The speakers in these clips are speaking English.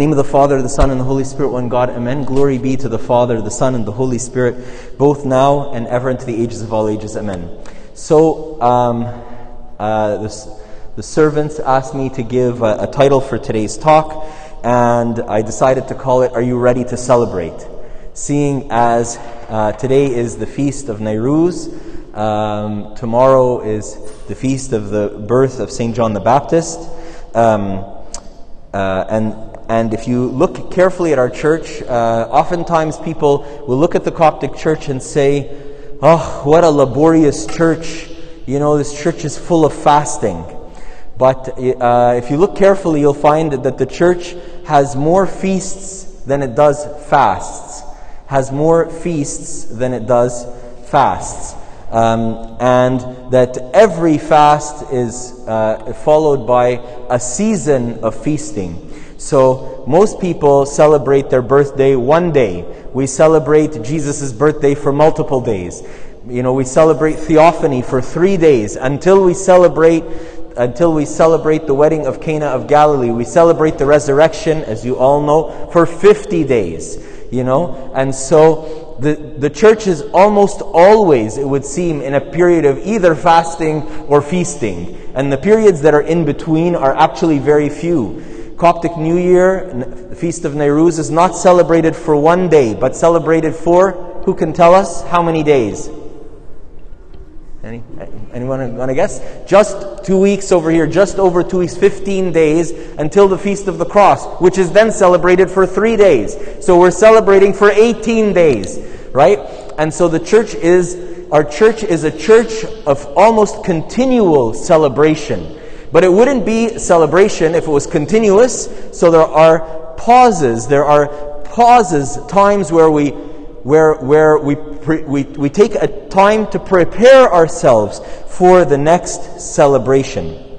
name of the Father, the Son, and the Holy Spirit, one God. Amen. Glory be to the Father, the Son, and the Holy Spirit, both now and ever into the ages of all ages. Amen. So, um, uh, the, the servants asked me to give a, a title for today's talk, and I decided to call it, Are You Ready to Celebrate? Seeing as uh, today is the feast of Nairuz, um, tomorrow is the feast of the birth of St. John the Baptist. Um, uh, and, and if you look carefully at our church, uh, oftentimes people will look at the Coptic church and say, Oh, what a laborious church. You know, this church is full of fasting. But uh, if you look carefully, you'll find that the church has more feasts than it does fasts. Has more feasts than it does fasts. Um, and that every fast is uh, followed by a season of feasting. So most people celebrate their birthday one day. We celebrate Jesus' birthday for multiple days. You know, we celebrate theophany for three days until we celebrate until we celebrate the wedding of Cana of Galilee. We celebrate the resurrection, as you all know, for 50 days. You know, and so the, the church is almost always, it would seem, in a period of either fasting or feasting. And the periods that are in between are actually very few. Coptic New Year, the Feast of Nairuz, is not celebrated for one day, but celebrated for, who can tell us, how many days? Any, anyone want to guess? Just two weeks over here, just over two weeks, 15 days until the Feast of the Cross, which is then celebrated for three days. So we're celebrating for 18 days, right? And so the church is, our church is a church of almost continual celebration. But it wouldn't be celebration if it was continuous. So there are pauses. There are pauses, times where we where, where we, pre, we, we take a time to prepare ourselves for the next celebration.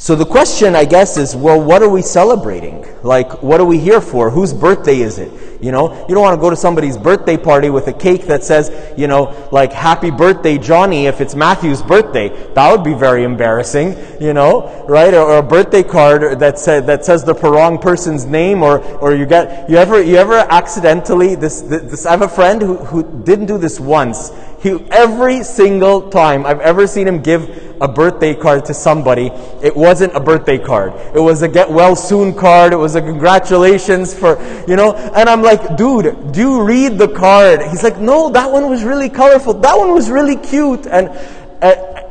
So the question, I guess, is well, what are we celebrating? Like, what are we here for? Whose birthday is it? You know, you don't want to go to somebody's birthday party with a cake that says, you know, like, happy birthday, Johnny, if it's Matthew's birthday. That would be very embarrassing, you know, right? Or, or a birthday card that, say, that says the wrong person's name, or, or you get, you ever, you ever accidentally, this, this, I have a friend who, who didn't do this once. He, every single time I've ever seen him give a birthday card to somebody, it wasn't a birthday card. It was a get well soon card. It was a congratulations for, you know, and I'm like, dude, do read the card? He's like, no, that one was really colorful. That one was really cute. And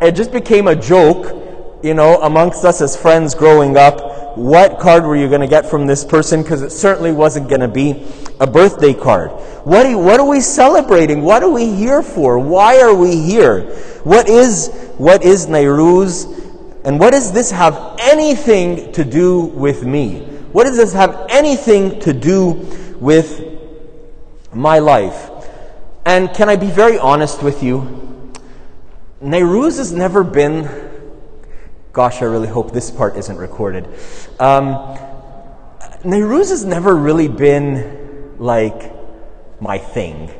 it just became a joke, you know, amongst us as friends growing up what card were you going to get from this person? Because it certainly wasn't going to be a birthday card. What what are we celebrating? What are we here for? Why are we here? What is, what is Nairuz? And what does this have anything to do with me? What does this have anything to do with my life? And can I be very honest with you? Nairuz has never been Gosh, I really hope this part isn't recorded. Um, Nairuz has never really been like my thing.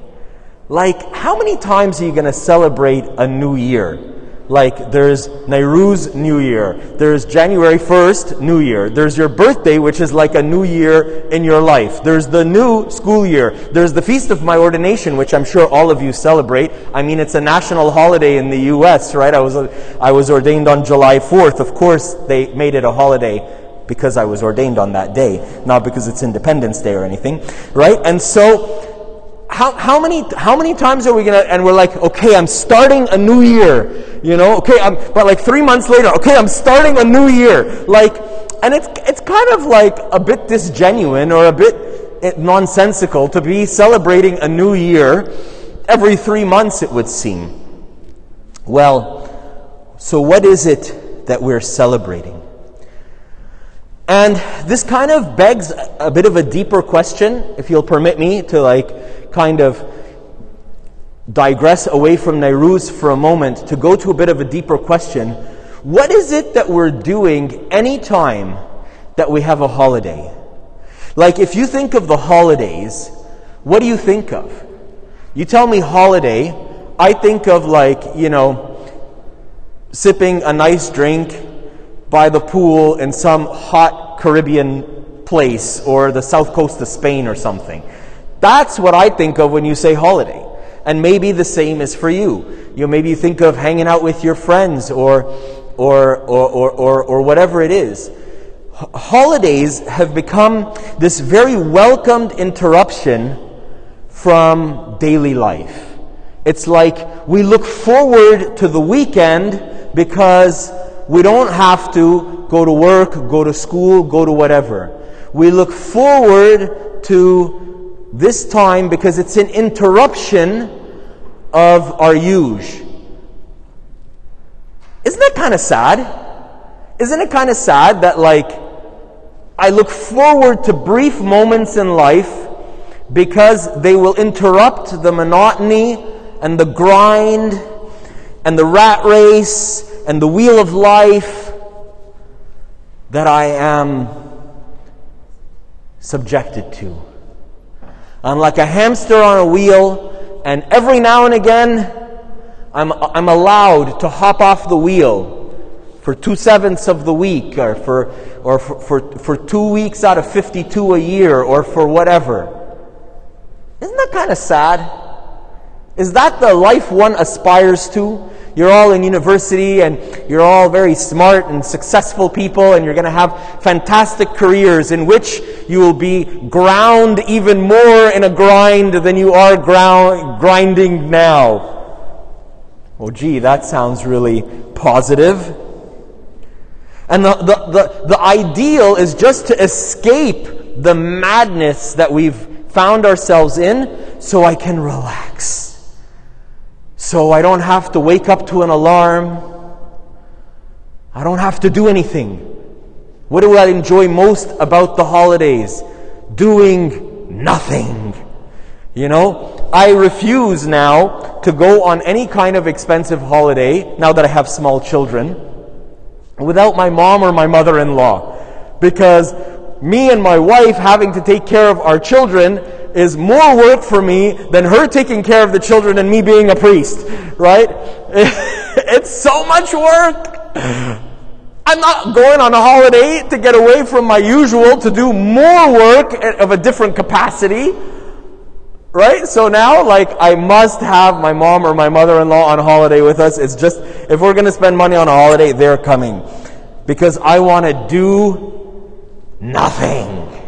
Like, how many times are you going to celebrate a new year? Like, there's Nairuz New Year. There's January 1st, New Year. There's your birthday, which is like a new year in your life. There's the new school year. There's the Feast of My Ordination, which I'm sure all of you celebrate. I mean, it's a national holiday in the U.S., right? I was, I was ordained on July 4th. Of course, they made it a holiday because I was ordained on that day, not because it's Independence Day or anything, right? And so, how, how many how many times are we gonna and we're like okay i'm starting a new year you know? Okay i'm but like three months later okay i'm starting a new year. Like and it's it's kind of like a bit disgenuine or a bit eh, nonsensical to be celebrating a new year every three months it would seem. Well so what is it that we're celebrating and this kind of begs a bit of a deeper question, if you'll permit me to like kind of digress away from Nairuz for a moment to go to a bit of a deeper question. What is it that we're doing anytime that we have a holiday? Like if you think of the holidays, what do you think of? You tell me holiday, I think of like, you know, sipping a nice drink by the pool in some hot Caribbean place or the south coast of Spain or something. That's what I think of when you say holiday. And maybe the same is for you. You know, maybe you think of hanging out with your friends or, or, or, or, or, or whatever it is. holidays have become this very welcomed interruption from daily life. It's like we look forward to the weekend because we don't have to go to work, go to school, go to whatever. We look forward to this time because it's an interruption of our huge. Isn't that kind of sad? Isn't it kind of sad that, like, I look forward to brief moments in life because they will interrupt the monotony and the grind and the rat race and the wheel of life that I am subjected to. I'm like a hamster on a wheel, and every now and again, I'm, I'm allowed to hop off the wheel for two sevenths of the week, or for, or for, for, for two weeks out of 52 a year, or for whatever. Isn't that kind of sad? Is that the life one aspires to? You're all in university and you're all very smart and successful people, and you're going to have fantastic careers in which you will be ground even more in a grind than you are ground, grinding now. Oh, gee, that sounds really positive. And the, the, the, the ideal is just to escape the madness that we've found ourselves in so I can relax so I don't have to wake up to an alarm. I don't have to do anything. What do I enjoy most about the holidays? Doing nothing. You know, I refuse now to go on any kind of expensive holiday now that I have small children without my mom or my mother in law. Because me and my wife having to take care of our children is more work for me than her taking care of the children and me being a priest, right? it's so much work. I'm not going on a holiday to get away from my usual to do more work of a different capacity. Right? So now, like, I must have my mom or my mother in law on holiday with us. It's just, if we're going to spend money on a holiday, they're coming. Because I want to do nothing.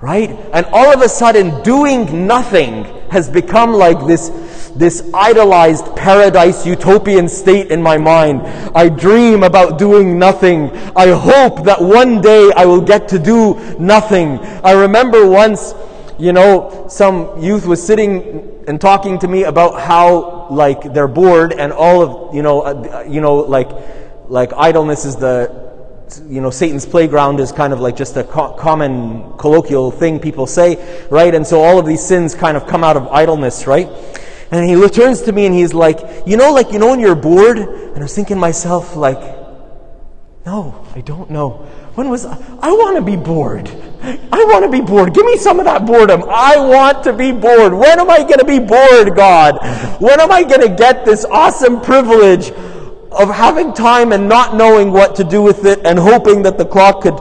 Right? And all of a sudden, doing nothing has become like this, this idolized paradise utopian state in my mind. I dream about doing nothing. I hope that one day I will get to do nothing. I remember once, you know, some youth was sitting and talking to me about how, like, they're bored and all of, you know, uh, you know, like, like idleness is the you know, Satan's playground is kind of like just a co- common colloquial thing people say, right? And so all of these sins kind of come out of idleness, right? And he turns to me and he's like, you know, like, you know, when you're bored? And I was thinking myself, like, no, I don't know. When was I, I want to be bored. I want to be bored. Give me some of that boredom. I want to be bored. When am I going to be bored, God? When am I going to get this awesome privilege of having time and not knowing what to do with it and hoping that the clock could,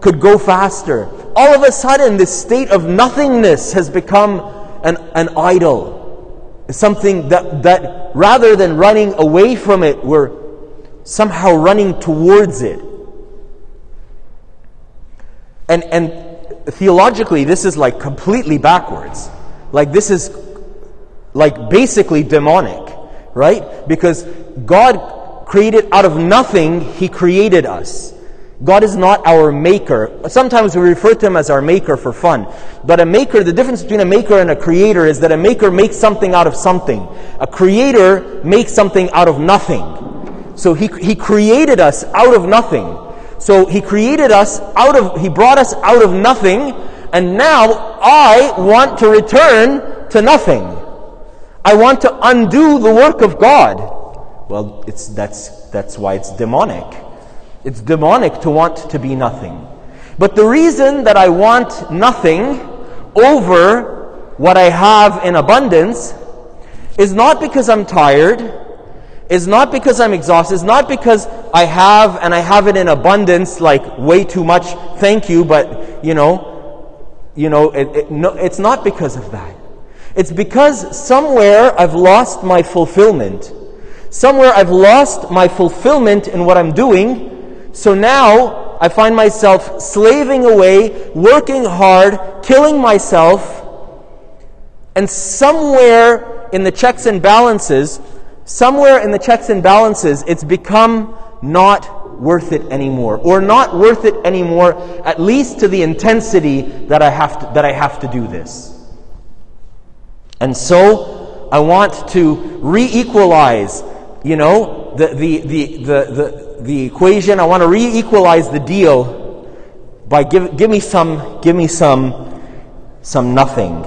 could go faster. All of a sudden, this state of nothingness has become an, an idol. Something that, that rather than running away from it, we're somehow running towards it. And, and theologically, this is like completely backwards. Like, this is like basically demonic, right? Because God created out of nothing, He created us. God is not our maker. Sometimes we refer to Him as our maker for fun. But a maker, the difference between a maker and a creator is that a maker makes something out of something. A creator makes something out of nothing. So He, he created us out of nothing. So He created us out of, He brought us out of nothing, and now I want to return to nothing. I want to undo the work of God. Well, it's, that's, that's why it's demonic. It's demonic to want to be nothing. But the reason that I want nothing over what I have in abundance is not because I'm tired, is not because I'm exhausted, is not because I have and I have it in abundance, like way too much, thank you, but you know, you know, it, it, no, it's not because of that. It's because somewhere I've lost my fulfillment. Somewhere I've lost my fulfillment in what I'm doing. So now I find myself slaving away, working hard, killing myself. And somewhere in the checks and balances, somewhere in the checks and balances, it's become not worth it anymore, or not worth it anymore, at least to the intensity that I have to, that I have to do this. And so I want to re-equalize, you know, the, the, the, the, the, the equation. I want to re-equalize the deal by give, give me some, give me some, some nothing.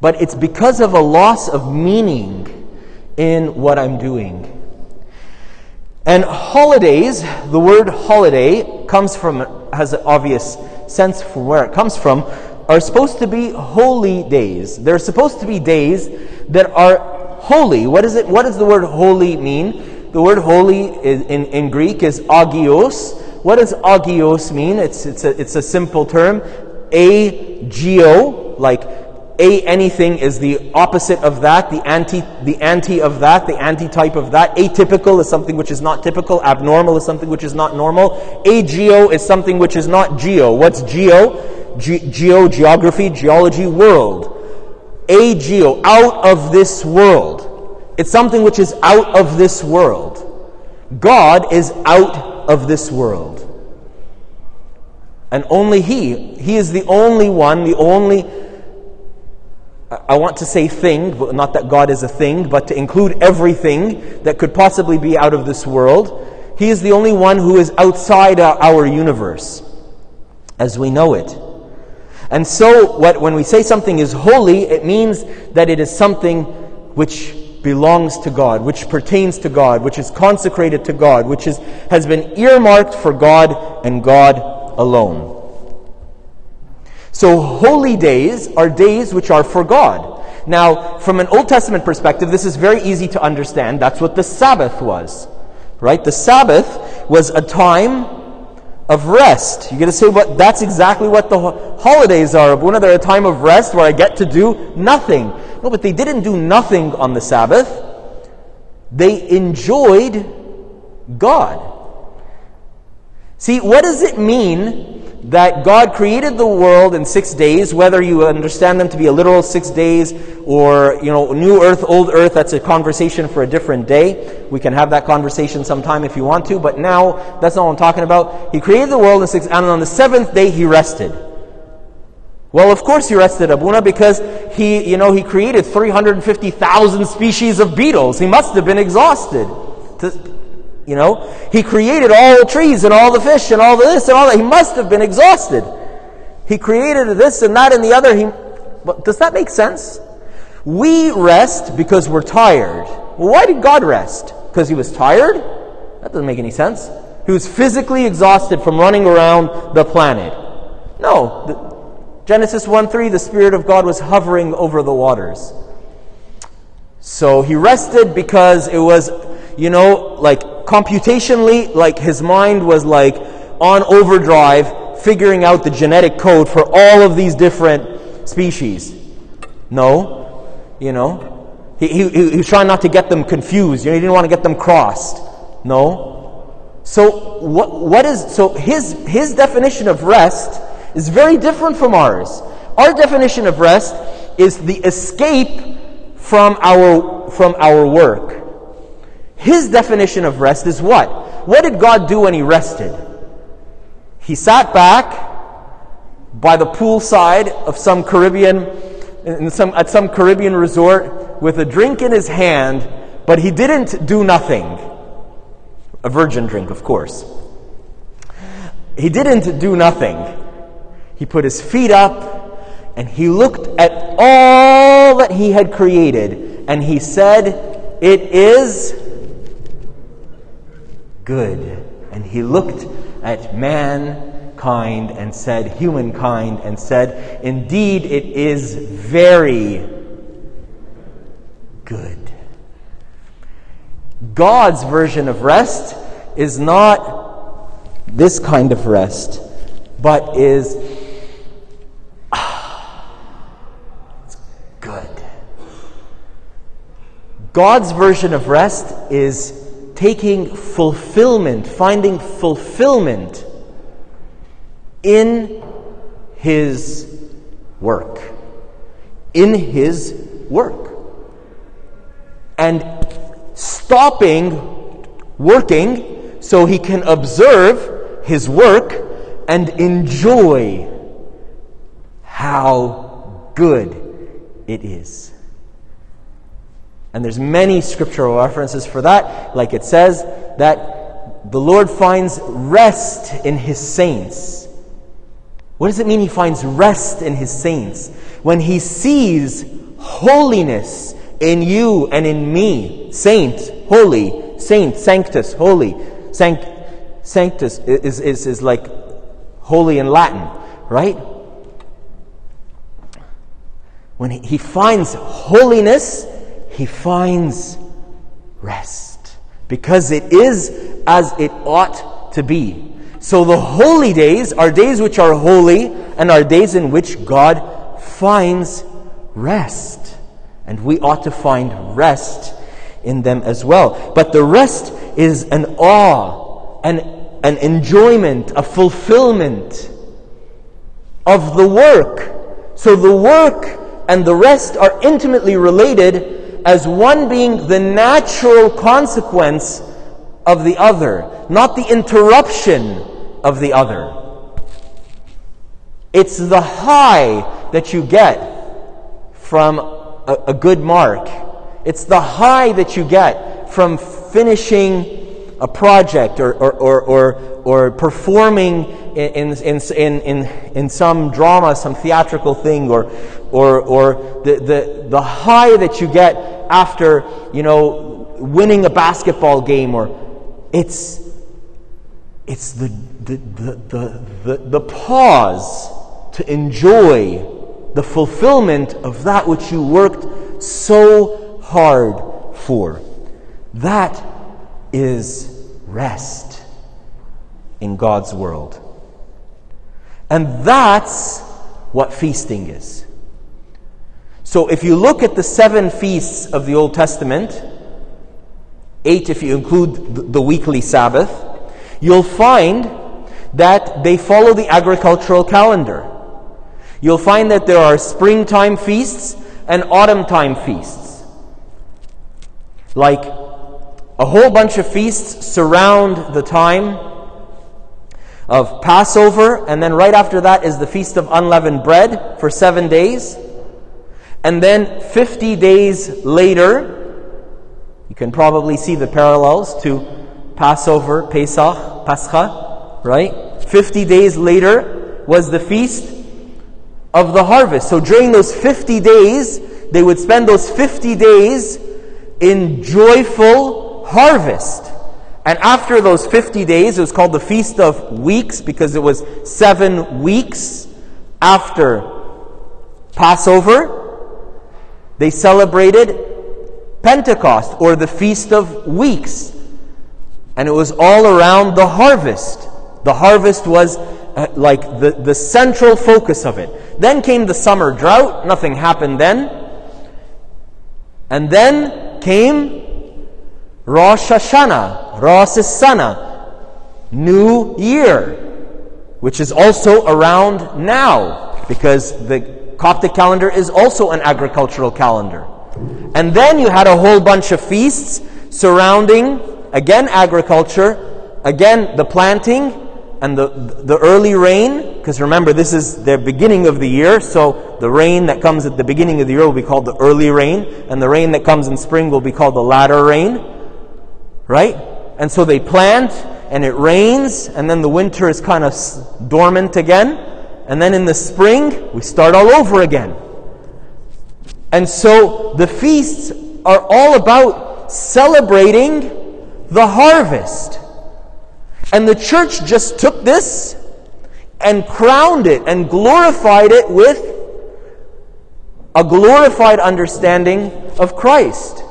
But it's because of a loss of meaning in what I'm doing. And holidays, the word holiday comes from, has an obvious sense from where it comes from, are supposed to be holy days. They're supposed to be days that are holy. What is it? What does the word holy mean? The word holy is, in, in Greek is agios. What does agios mean? It's, it's, a, it's a simple term. A geo, like a anything is the opposite of that, the anti, the anti of that, the anti-type of that. Atypical is something which is not typical. Abnormal is something which is not normal. Ageo is something which is not geo. What's geo? Ge- geo, geography, geology, world. Ageo, out of this world. It's something which is out of this world. God is out of this world. And only He, He is the only one, the only, I want to say thing, but not that God is a thing, but to include everything that could possibly be out of this world. He is the only one who is outside our universe as we know it. And so, what, when we say something is holy, it means that it is something which belongs to God, which pertains to God, which is consecrated to God, which is, has been earmarked for God and God alone. So, holy days are days which are for God. Now, from an Old Testament perspective, this is very easy to understand. That's what the Sabbath was. Right? The Sabbath was a time of rest. You're going to say, but that's exactly what the holidays are. When are they a time of rest where I get to do nothing? No, but they didn't do nothing on the Sabbath. They enjoyed God. See, what does it mean that God created the world in six days, whether you understand them to be a literal six days or, you know, new earth, old earth, that's a conversation for a different day. We can have that conversation sometime if you want to, but now that's not what I'm talking about. He created the world in six, and on the seventh day he rested. Well, of course he rested, Abuna, because he, you know, he created 350,000 species of beetles. He must have been exhausted. To, you know, he created all the trees and all the fish and all the this and all that. He must have been exhausted. He created this and that and the other. He, but does that make sense? We rest because we're tired. Well, why did God rest? Because he was tired? That doesn't make any sense. He was physically exhausted from running around the planet. No. The, Genesis 1 3, the Spirit of God was hovering over the waters. So he rested because it was, you know, like computationally, like his mind was like on overdrive, figuring out the genetic code for all of these different species. No, you know. He, he, he was trying not to get them confused. You know, he didn't want to get them crossed. No. So what, what is so his his definition of rest is very different from ours. Our definition of rest is the escape from our from our work. His definition of rest is what? What did God do when he rested? He sat back by the poolside of some Caribbean, some, at some Caribbean resort with a drink in his hand, but he didn't do nothing. A virgin drink, of course. He didn't do nothing. He put his feet up and he looked at all that he had created and he said, It is good. And he looked at mankind and said, humankind, and said, Indeed, it is very good. God's version of rest is not this kind of rest, but is good. God's version of rest is taking fulfillment, finding fulfillment in His work. In His work. And stopping working so He can observe His work and enjoy how good it is. And there's many scriptural references for that. Like it says that the Lord finds rest in his saints. What does it mean he finds rest in his saints? When he sees holiness in you and in me. Saint, holy, saint, sanctus, holy. Sanct, sanctus is, is, is like holy in Latin, right? When he, he finds holiness he finds rest because it is as it ought to be. So the holy days are days which are holy and are days in which God finds rest. And we ought to find rest in them as well. But the rest is an awe, an, an enjoyment, a fulfillment of the work. So the work and the rest are intimately related as one being the natural consequence of the other, not the interruption of the other. It's the high that you get from a, a, good mark. It's the high that you get from finishing a project or, or, or, or, or performing in, in, in, in, in some drama, some theatrical thing, or, or, or the, the, the high that you get after, you know, winning a basketball game, or it's, it's the, the, the, the, the, the pause to enjoy the fulfillment of that which you worked so hard for. That is rest in God's world. And that's what feasting is. So if you look at the seven feasts of the Old Testament, eight if you include the weekly Sabbath, you'll find that they follow the agricultural calendar. You'll find that there are springtime feasts and autumn time feasts. Like a whole bunch of feasts surround the time of Passover, and then right after that is the Feast of Unleavened Bread for seven days. And then 50 days later, you can probably see the parallels to Passover, Pesach, Pascha, right? 50 days later was the feast of the harvest. So during those 50 days, they would spend those 50 days in joyful harvest. And after those 50 days, it was called the Feast of Weeks because it was seven weeks after Passover they celebrated Pentecost or the Feast of Weeks. And it was all around the harvest. The harvest was uh, like the, the central focus of it. Then came the summer drought. Nothing happened then. And then came Rosh Hashanah, Rosh Hashanah, New Year, which is also around now because the Coptic calendar is also an agricultural calendar. And then you had a whole bunch of feasts surrounding, again, agriculture, again, the planting and the, the early rain, because remember, this is the beginning of the year, so the rain that comes at the beginning of the year will be called the early rain, and the rain that comes in spring will be called the latter rain. Right? And so they plant, and it rains, and then the winter is kind of dormant again and then in the spring, we start all over again. And so the feasts are all about celebrating the harvest. And the church just took this and crowned it and glorified it with a glorified understanding of Christ.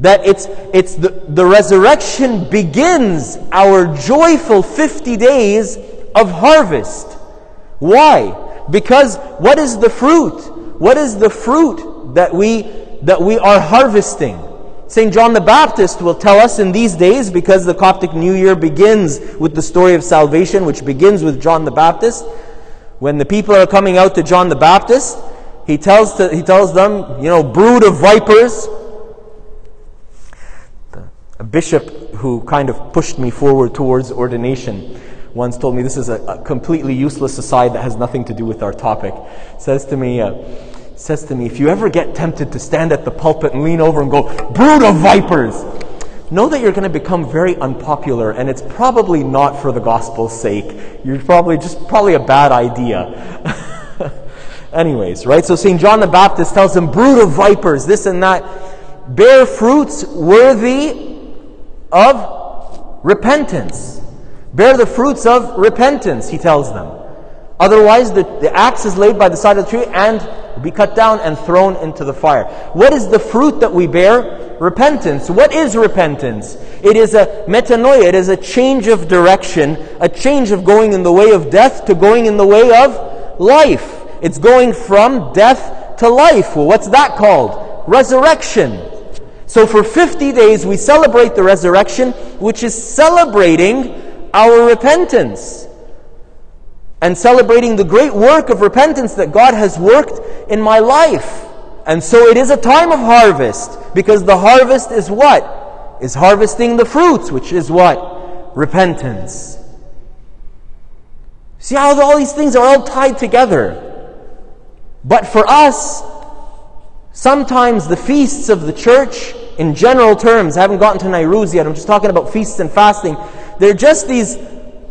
That it's, it's the, the resurrection begins our joyful 50 days of harvest. Why? Because what is the fruit? What is the fruit that we, that we are harvesting? St. John the Baptist will tell us in these days, because the Coptic New Year begins with the story of salvation, which begins with John the Baptist. When the people are coming out to John the Baptist, he tells, to, he tells them, you know, brood of vipers. A bishop who kind of pushed me forward towards ordination once told me this is a, a completely useless aside that has nothing to do with our topic. Says to me, uh, says to me, if you ever get tempted to stand at the pulpit and lean over and go, brood of vipers, know that you're going to become very unpopular and it's probably not for the gospel's sake. You're probably just probably a bad idea. Anyways, right? So St. John the Baptist tells them, brood of vipers, this and that, bear fruits worthy of repentance. Bear the fruits of repentance, he tells them. Otherwise, the, the axe is laid by the side of the tree and will be cut down and thrown into the fire. What is the fruit that we bear? Repentance. What is repentance? It is a metanoia, it is a change of direction, a change of going in the way of death to going in the way of life. It's going from death to life. Well, what's that called? Resurrection. So for 50 days we celebrate the resurrection, which is celebrating our repentance and celebrating the great work of repentance that God has worked in my life. And so it is a time of harvest because the harvest is what? Is harvesting the fruits, which is what? Repentance. See how all these things are all tied together. But for us, sometimes the feasts of the church, in general terms, I haven't gotten to Nairuz yet, I'm just talking about feasts and fasting, they're just these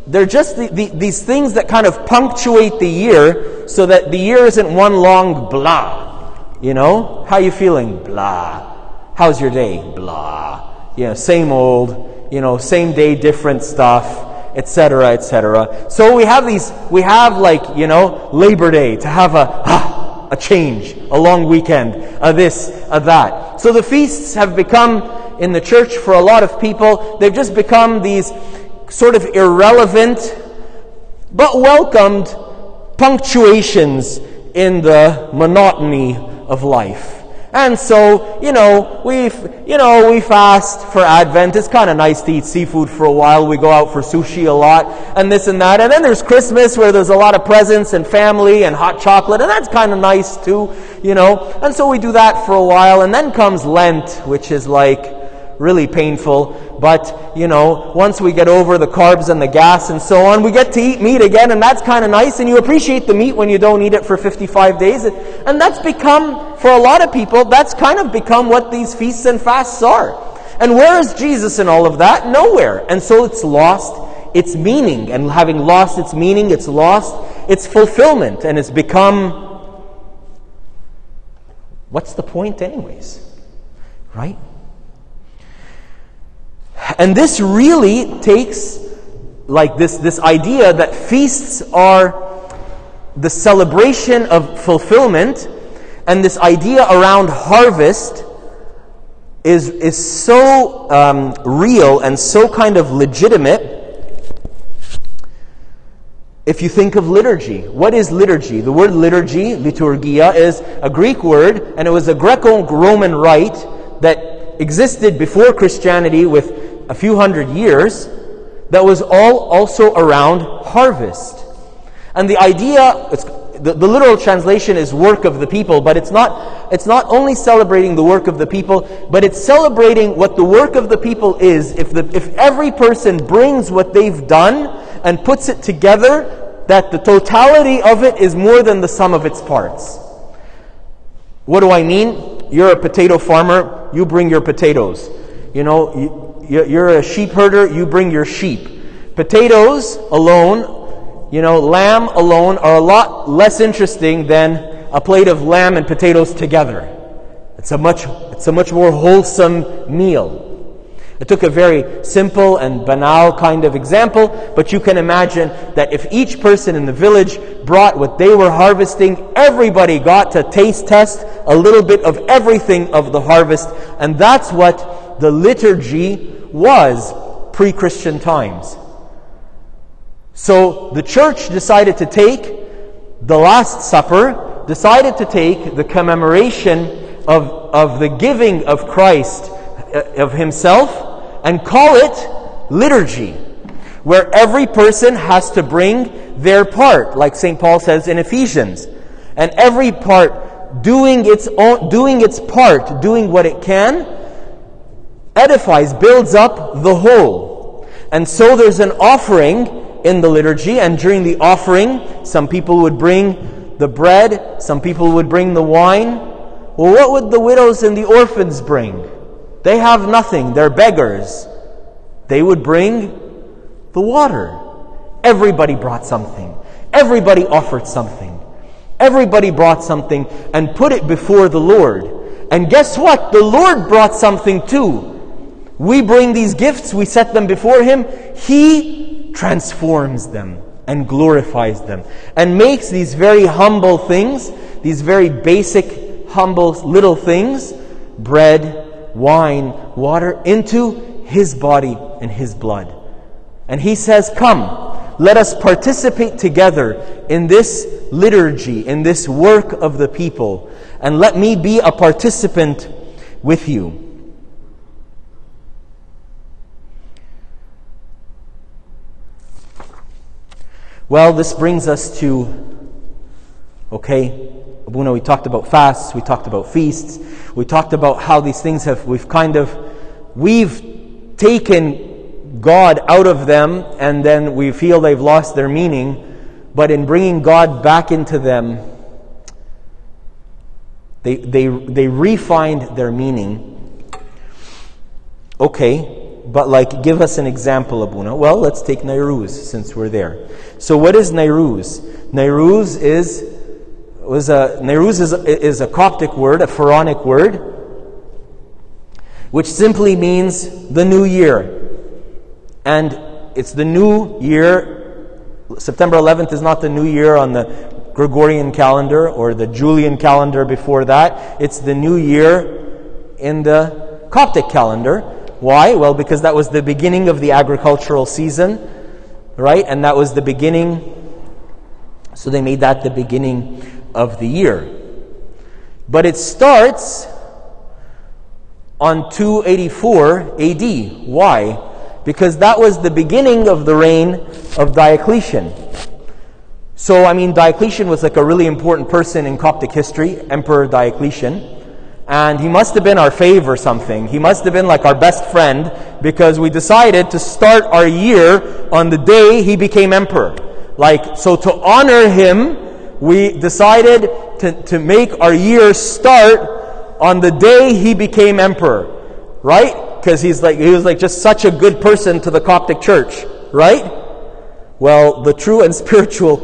they're just the, the, these things that kind of punctuate the year so that the year isn't one long blah. You know? How you feeling? Blah. How's your day? Blah. You know, same old, you know, same day, different stuff, etc., etc. So we have these, we have like, you know, Labor Day to have a, ah, a change, a long weekend, a this, a that. So the feasts have become, in the church for a lot of people, they've just become these sort of irrelevant but welcomed punctuations in the monotony of life. And so, you know, we've you know, we fast for Advent. It's kind of nice to eat seafood for a while. We go out for sushi a lot and this and that. And then there's Christmas where there's a lot of presents and family and hot chocolate and that's kind of nice too, you know. And so we do that for a while and then comes Lent, which is like really painful. But, you know, once we get over the carbs and the gas and so on, we get to eat meat again, and that's kind of nice. And you appreciate the meat when you don't eat it for 55 days. And that's become, for a lot of people, that's kind of become what these feasts and fasts are. And where is Jesus in all of that? Nowhere. And so it's lost its meaning. And having lost its meaning, it's lost its fulfillment. And it's become what's the point, anyways? Right? And this really takes like this, this idea that feasts are the celebration of fulfillment, and this idea around harvest is, is so um, real and so kind of legitimate. If you think of liturgy, what is liturgy? The word liturgy, liturgia, is a Greek word, and it was a Greco Roman rite that existed before Christianity with a few hundred years that was all also around harvest. And the idea, the, the literal translation is work of the people, but it's not, it's not only celebrating the work of the people, but it's celebrating what the work of the people is. If, the, if every person brings what they've done and puts it together, that the totality of it is more than the sum of its parts. What do I mean? You're a potato farmer, you bring your potatoes. You know, you, you're a sheep herder, you bring your sheep. Potatoes alone, you know, lamb alone are a lot less interesting than a plate of lamb and potatoes together. It's a much, it's a much more wholesome meal. I took a very simple and banal kind of example, but you can imagine that if each person in the village brought what they were harvesting, everybody got to taste test a little bit of everything of the harvest, and that's what the liturgy was pre Christian times. So the church decided to take the Last Supper, decided to take the commemoration of, of the giving of Christ, uh, of Himself, and call it liturgy, where every person has to bring their part, like St. Paul says in Ephesians. And every part doing its own, doing its part, doing what it can, edifies, builds up the whole. And so there's an offering in the liturgy, and during the offering, some people would bring the bread, some people would bring the wine. Well, what would the widows and the orphans bring? They have nothing, they're beggars. They would bring the water. Everybody brought something, everybody offered something. Everybody brought something and put it before the Lord. And guess what? The Lord brought something too. We bring these gifts, we set them before Him. He transforms them and glorifies them and makes these very humble things, these very basic, humble little things, bread, wine, water, into his body and his blood. And he says, Come, let us participate together in this liturgy, in this work of the people, and let me be a participant with you. Well, this brings us to, okay, Abuna, we talked about fasts, we talked about feasts, we talked about how these things have, we've kind of, we've taken God out of them and then we feel they've lost their meaning, but in bringing God back into them, they, they, they refined their meaning. Okay, but like, give us an example, Abuna. Well, let's take Nairuz since we're there. So, what is Nairuz? Nairuz is was a Nairuz is is a Coptic word, a Pharaonic word, which simply means the new year, and it's the new year. September 11th is not the new year on the Gregorian calendar or the Julian calendar before that. It's the new year in the Coptic calendar. Why? Well, because that was the beginning of the agricultural season, right? And that was the beginning, so they made that the beginning of the year. But it starts on 284 AD. Why? Because that was the beginning of the reign of Diocletian. So, I mean, Diocletian was like a really important person in Coptic history, Emperor Diocletian and he must have been our fave or something. He must have been like our best friend because we decided to start our year on the day he became emperor. Like, so to honor him, we decided to, to make our year start on the day he became emperor. Right? Because he's like, he was like just such a good person to the Coptic church. Right? Well, the true and spiritual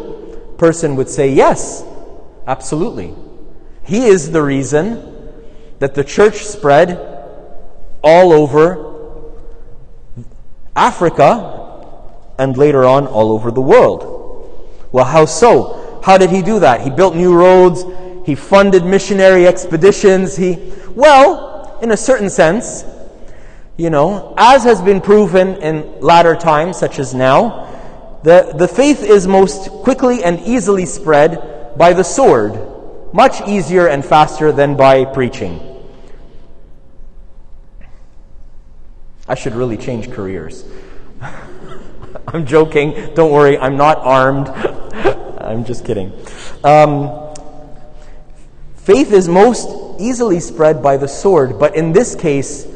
person would say, yes, absolutely. He is the reason that the church spread all over Africa and later on all over the world. Well, how so? How did he do that? He built new roads, he funded missionary expeditions, he, well, in a certain sense, you know, as has been proven in latter times, such as now, the, the faith is most quickly and easily spread by the sword much easier and faster than by preaching. I should really change careers. I'm joking. Don't worry, I'm not armed. I'm just kidding. Um, faith is most easily spread by the sword, but in this case,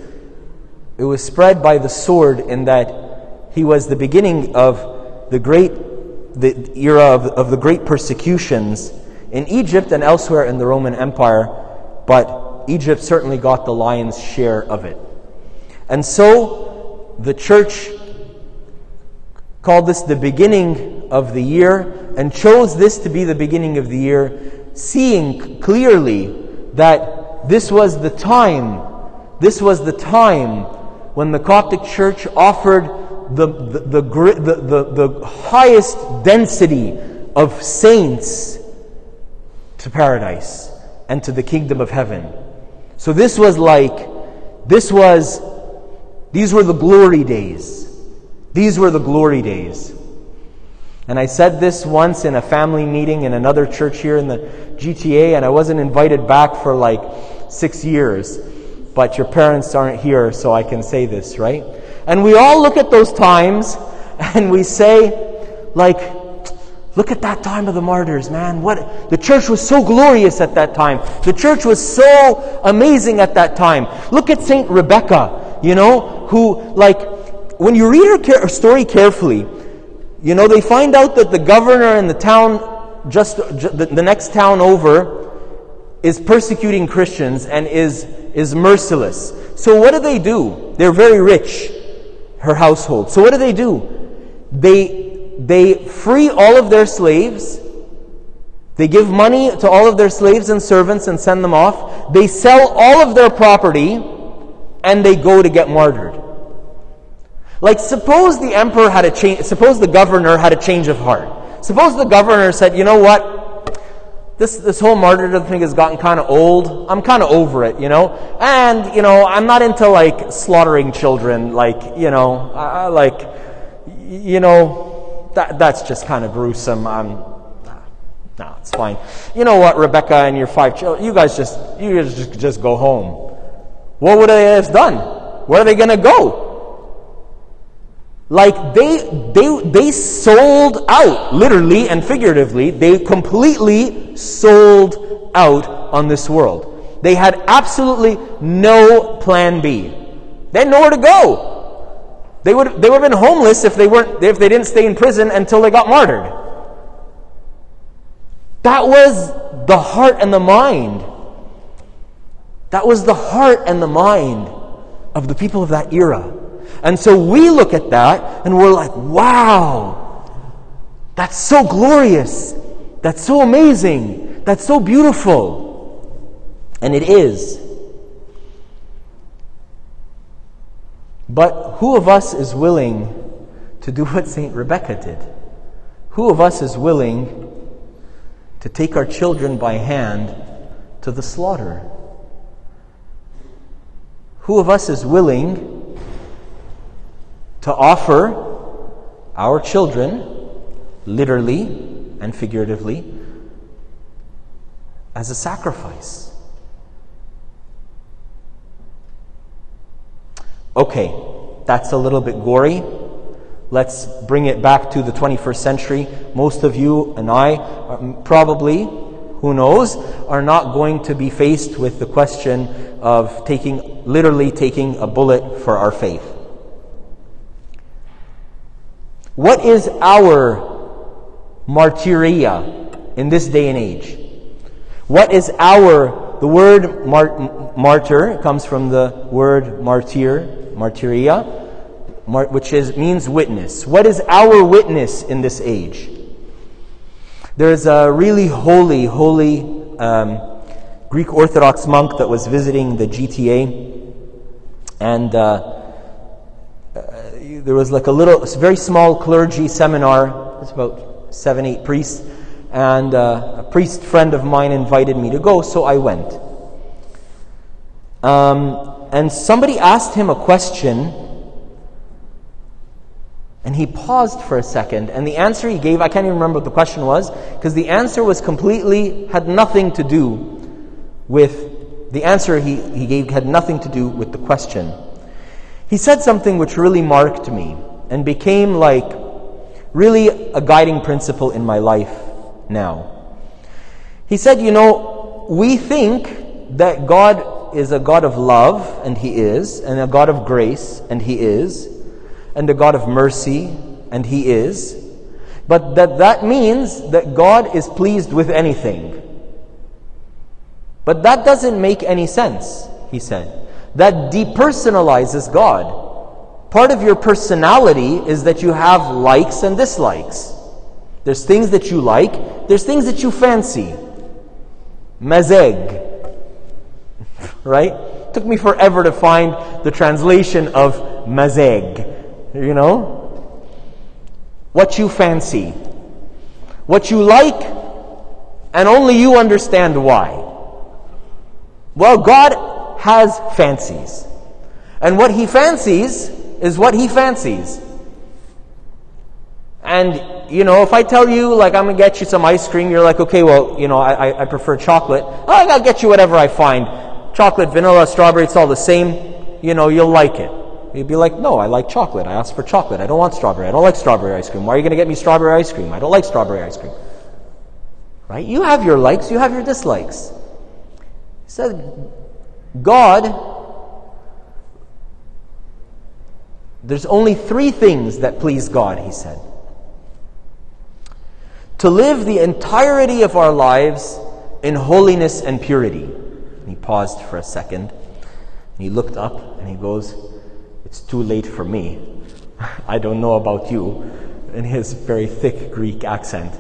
it was spread by the sword in that he was the beginning of the great the era of, of the great persecutions in Egypt and elsewhere in the Roman Empire, but Egypt certainly got the lion's share of it. And so the church called this the beginning of the year and chose this to be the beginning of the year, seeing clearly that this was the time, this was the time when the Coptic Church offered the, the, the, the, the, highest density of saints to paradise and to the kingdom of heaven. So this was like, this was These were the glory days. These were the glory days. And I said this once in a family meeting in another church here in the GTA, and I wasn't invited back for like six years. But your parents aren't here, so I can say this, right? And we all look at those times and we say, like, look at that time of the martyrs, man. What the church was so glorious at that time. The church was so amazing at that time. Look at Saint Rebecca, you know, who like when you read her, her story carefully, you know, they find out that the governor in the town, just, the, the next town over, is persecuting Christians and is, is merciless. So what do they do? They're very rich, her household. So what do they do? They, they free all of their slaves. They give money to all of their slaves and servants and send them off. They sell all of their property and they go to get martyred. Like, suppose the emperor had a change, suppose the governor had a change of heart. Suppose the governor said, you know what? This, this whole martyrdom thing has gotten kind of old. I'm kind of over it, you know? And, you know, I'm not into like slaughtering children, like, you know, I, like, you know, that, that's just kind of gruesome. I'm, no, it's fine. You know what, Rebecca and your five children, you guys just, you guys just, just go home. What would they have done? Where are they going to go? Like they, they, they sold out, literally and figuratively, they completely sold out on this world. They had absolutely no plan B. They had nowhere to go. They would, they would have been homeless if they weren't, if they didn't stay in prison until they got martyred. That was the heart and the mind. That was the heart and the mind of the people of that era. And so we look at that and we're like, wow, that's so glorious. That's so amazing. That's so beautiful. And it is. But who of us is willing to do what St. Rebecca did? Who of us is willing to take our children by hand to the slaughter? Who of us is willing to offer our children, literally and figuratively, as a sacrifice. Okay, that's a little bit gory. Let's bring it back to the 21st century. Most of you and I um, probably, who knows, are not going to be faced with the question of taking, literally taking a bullet for our faith. What is our martyria in this day and age? What is our, the word mar- martyr comes from the word martyr, martyria, mar- which is, means witness. What is our witness in this age? There's a really holy, holy um, Greek Orthodox monk that was visiting the GTA, and uh, there was like a little, very small clergy seminar. It's about seven, eight priests. And uh, a priest friend of mine invited me to go, so I went. Um, and somebody asked him a question, and he paused for a second. And the answer he gave, I can't even remember what the question was, because the answer was completely, had nothing to do with, the answer he, he gave had nothing to do with the question. He said something which really marked me and became like really a guiding principle in my life now. He said, You know, we think that God is a God of love, and He is, and a God of grace, and He is, and a God of mercy, and He is, but that that means that God is pleased with anything. But that doesn't make any sense, he said that depersonalizes God. Part of your personality is that you have likes and dislikes. There's things that you like, there's things that you fancy. Mazeg. Right? Took me forever to find the translation of mazeg. You know? What you fancy. What you like, and only you understand why. Well, God has fancies. And what he fancies is what he fancies. And, you know, if I tell you, like, I'm going to get you some ice cream, you're like, okay, well, you know, I, I prefer chocolate. Oh, I'll get you whatever I find. Chocolate, vanilla, strawberry, it's all the same. You know, you'll like it. You'd be like, no, I like chocolate. I asked for chocolate. I don't want strawberry. I don't like strawberry ice cream. Why are you going to get me strawberry ice cream? I don't like strawberry ice cream. Right? You have your likes, you have your dislikes. He said, God There's only three things that please God, he said. To live the entirety of our lives in holiness and purity. And he paused for a second. And he looked up and he goes, It's too late for me. I don't know about you. In his very thick Greek accent.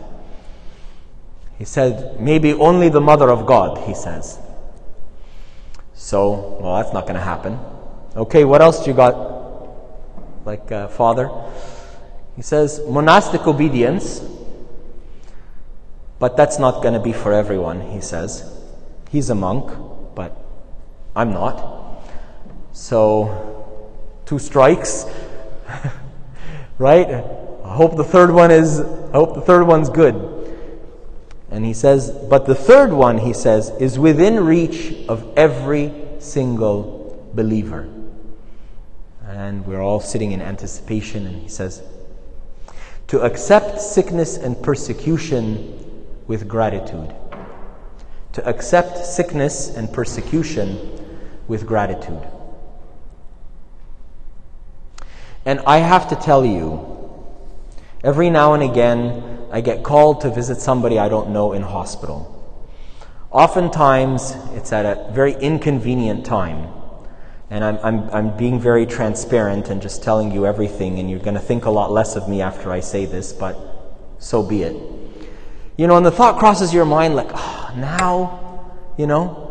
He said, Maybe only the mother of God, he says. So, well, that's not going to happen. Okay, what else do you got? like uh, Father. He says monastic obedience, but that's not going to be for everyone, he says. He's a monk, but I'm not. So, two strikes, right? I hope the third one is, I hope the third one's good. And he says, but the third one, he says, is within reach of every single believer and we're all sitting in anticipation. And he says, To accept sickness and persecution with gratitude. To accept sickness and persecution with gratitude. And I have to tell you, every now and again, I get called to visit somebody I don't know in hospital. Oftentimes, it's at a very inconvenient time. And I'm, I'm, I'm being very transparent and just telling you everything, and you're going to think a lot less of me after I say this, but so be it. You know, and the thought crosses your mind like, oh, now, you know,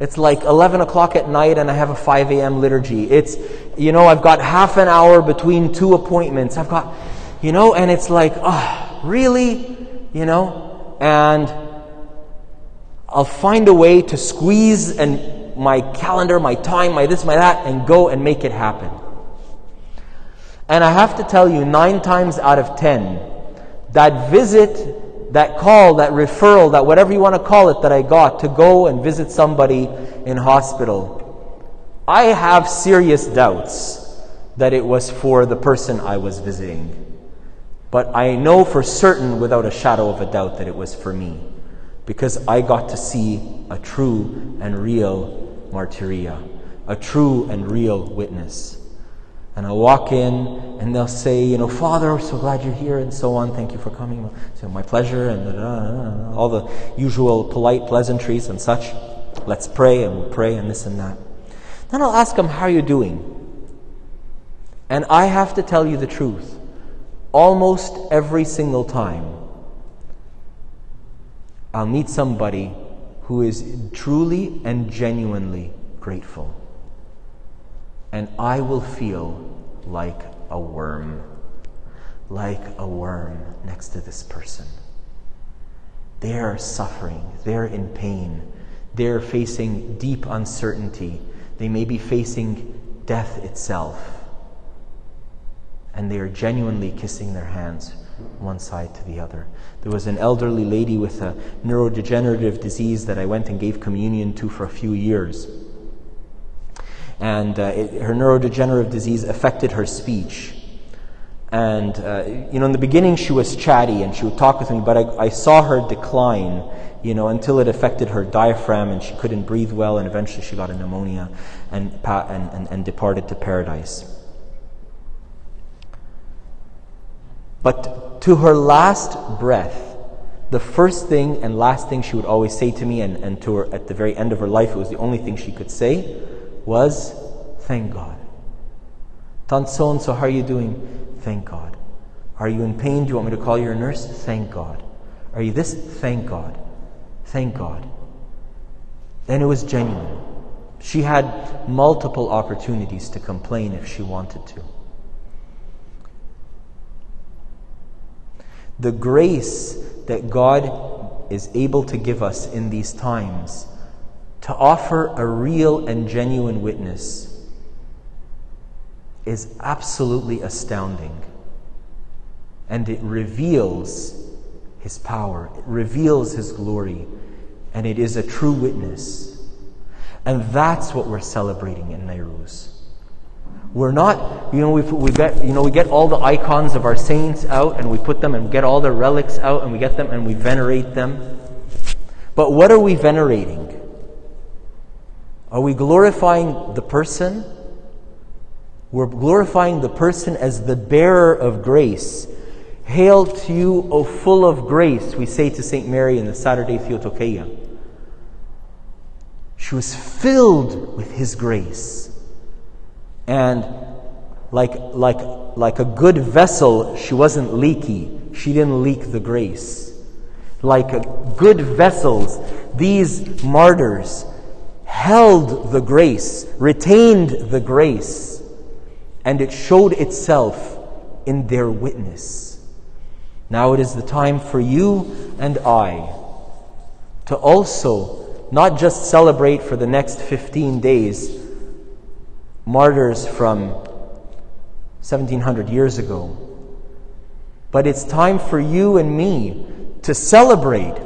it's like 11 o'clock at night and I have a 5 a.m. liturgy. It's, you know, I've got half an hour between two appointments. I've got, you know, and it's like, oh, really? You know? And I'll find a way to squeeze and my calendar, my time, my this, my that, and go and make it happen. And I have to tell you, nine times out of ten, that visit, that call, that referral, that whatever you want to call it, that I got to go and visit somebody in hospital, I have serious doubts that it was for the person I was visiting. But I know for certain, without a shadow of a doubt, that it was for me. Because I got to see a true and real martyria, a true and real witness. And I'll walk in and they'll say, you know, Father, we're so glad you're here and so on. Thank you for coming. So my pleasure and all the usual polite pleasantries and such. Let's pray and we'll pray and this and that. Then I'll ask them, how are you doing? And I have to tell you the truth. Almost every single time, I'll meet somebody who is truly and genuinely grateful. And I will feel like a worm, like a worm next to this person. They're suffering, they're in pain, they're facing deep uncertainty, they may be facing death itself. And they are genuinely kissing their hands one side to the other. There was an elderly lady with a neurodegenerative disease that I went and gave communion to for a few years. And uh, it, her neurodegenerative disease affected her speech. And, uh, you know, in the beginning she was chatty and she would talk with me, but I, I saw her decline, you know, until it affected her diaphragm and she couldn't breathe well, and eventually she got a pneumonia and, and, and, and departed to paradise. But to her last breath, the first thing and last thing she would always say to me, and, and to her at the very end of her life, it was the only thing she could say, was, Thank God. Tant so and so, how are you doing? Thank God. Are you in pain? Do you want me to call your nurse? Thank God. Are you this? Thank God. Thank God. And it was genuine. She had multiple opportunities to complain if she wanted to. the grace that God is able to give us in these times to offer a real and genuine witness is absolutely astounding. And it reveals his power, it reveals his glory, and it is a true witness. And that's what we're celebrating in Nairuz. We're not, you know, we, we get, you know, we get all the icons of our saints out and we put them and get all the relics out and we get them and we venerate them. But what are we venerating? Are we glorifying the person? We're glorifying the person as the bearer of grace. Hail to you, O full of grace, we say to St. Mary in the Saturday Theotokia. She was filled with His grace. And like, like, like a good vessel, she wasn't leaky. She didn't leak the grace. Like good vessels, these martyrs held the grace, retained the grace, and it showed itself in their witness. Now it is the time for you and I to also not just celebrate for the next 15 days martyrs from 1700 years ago. But it's time for you and me to celebrate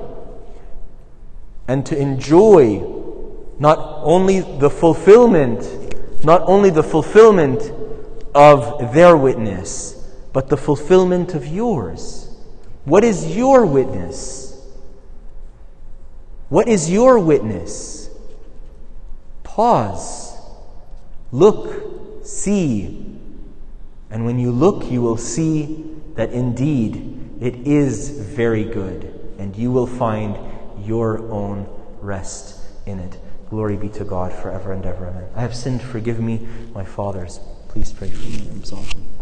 and to enjoy not only the fulfillment, not only the fulfillment of their witness, but the fulfillment of yours. What is your witness? What is your witness? Pause. Look, see, and when you look, you will see that indeed it is very good, and you will find your own rest in it. Glory be to God forever and ever. Amen. I have sinned, forgive me, my fathers. Please pray for me. Absolve me.